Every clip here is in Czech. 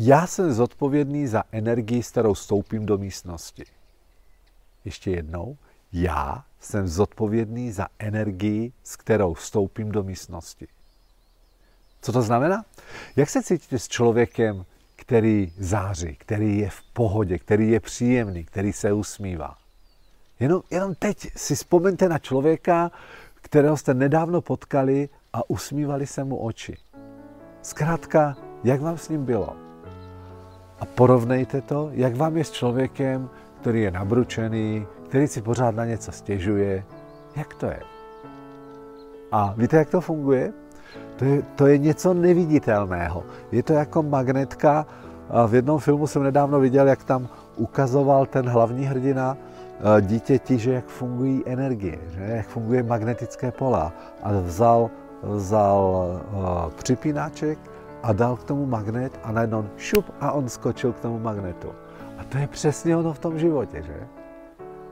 Já jsem zodpovědný za energii, s kterou vstoupím do místnosti. Ještě jednou. Já jsem zodpovědný za energii, s kterou vstoupím do místnosti. Co to znamená? Jak se cítíte s člověkem, který září, který je v pohodě, který je příjemný, který se usmívá? Jenom, jenom teď si vzpomeňte na člověka, kterého jste nedávno potkali a usmívali se mu oči. Zkrátka, jak vám s ním bylo? A porovnejte to, jak vám je s člověkem, který je nabručený, který si pořád na něco stěžuje. Jak to je? A víte, jak to funguje? To je, to je něco neviditelného. Je to jako magnetka. V jednom filmu jsem nedávno viděl, jak tam ukazoval ten hlavní hrdina dítěti, že jak fungují energie, že jak funguje magnetické pola. A vzal, vzal připínaček a dal k tomu magnet a najednou šup a on skočil k tomu magnetu. A to je přesně ono v tom životě, že?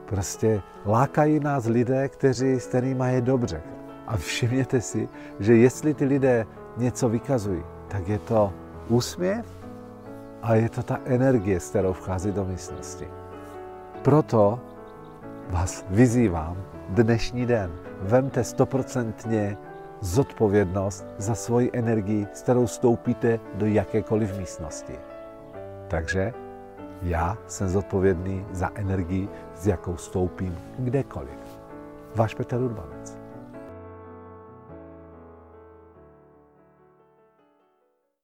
Prostě lákají nás lidé, kteří, s kterými je dobře. A všimněte si, že jestli ty lidé něco vykazují, tak je to úsměv a je to ta energie, s kterou vchází do místnosti. Proto vás vyzývám dnešní den. Vemte stoprocentně zodpovědnost za svoji energii, s kterou stoupíte do jakékoliv místnosti. Takže já jsem zodpovědný za energii, s jakou stoupím kdekoliv. Váš Petr Urbanec.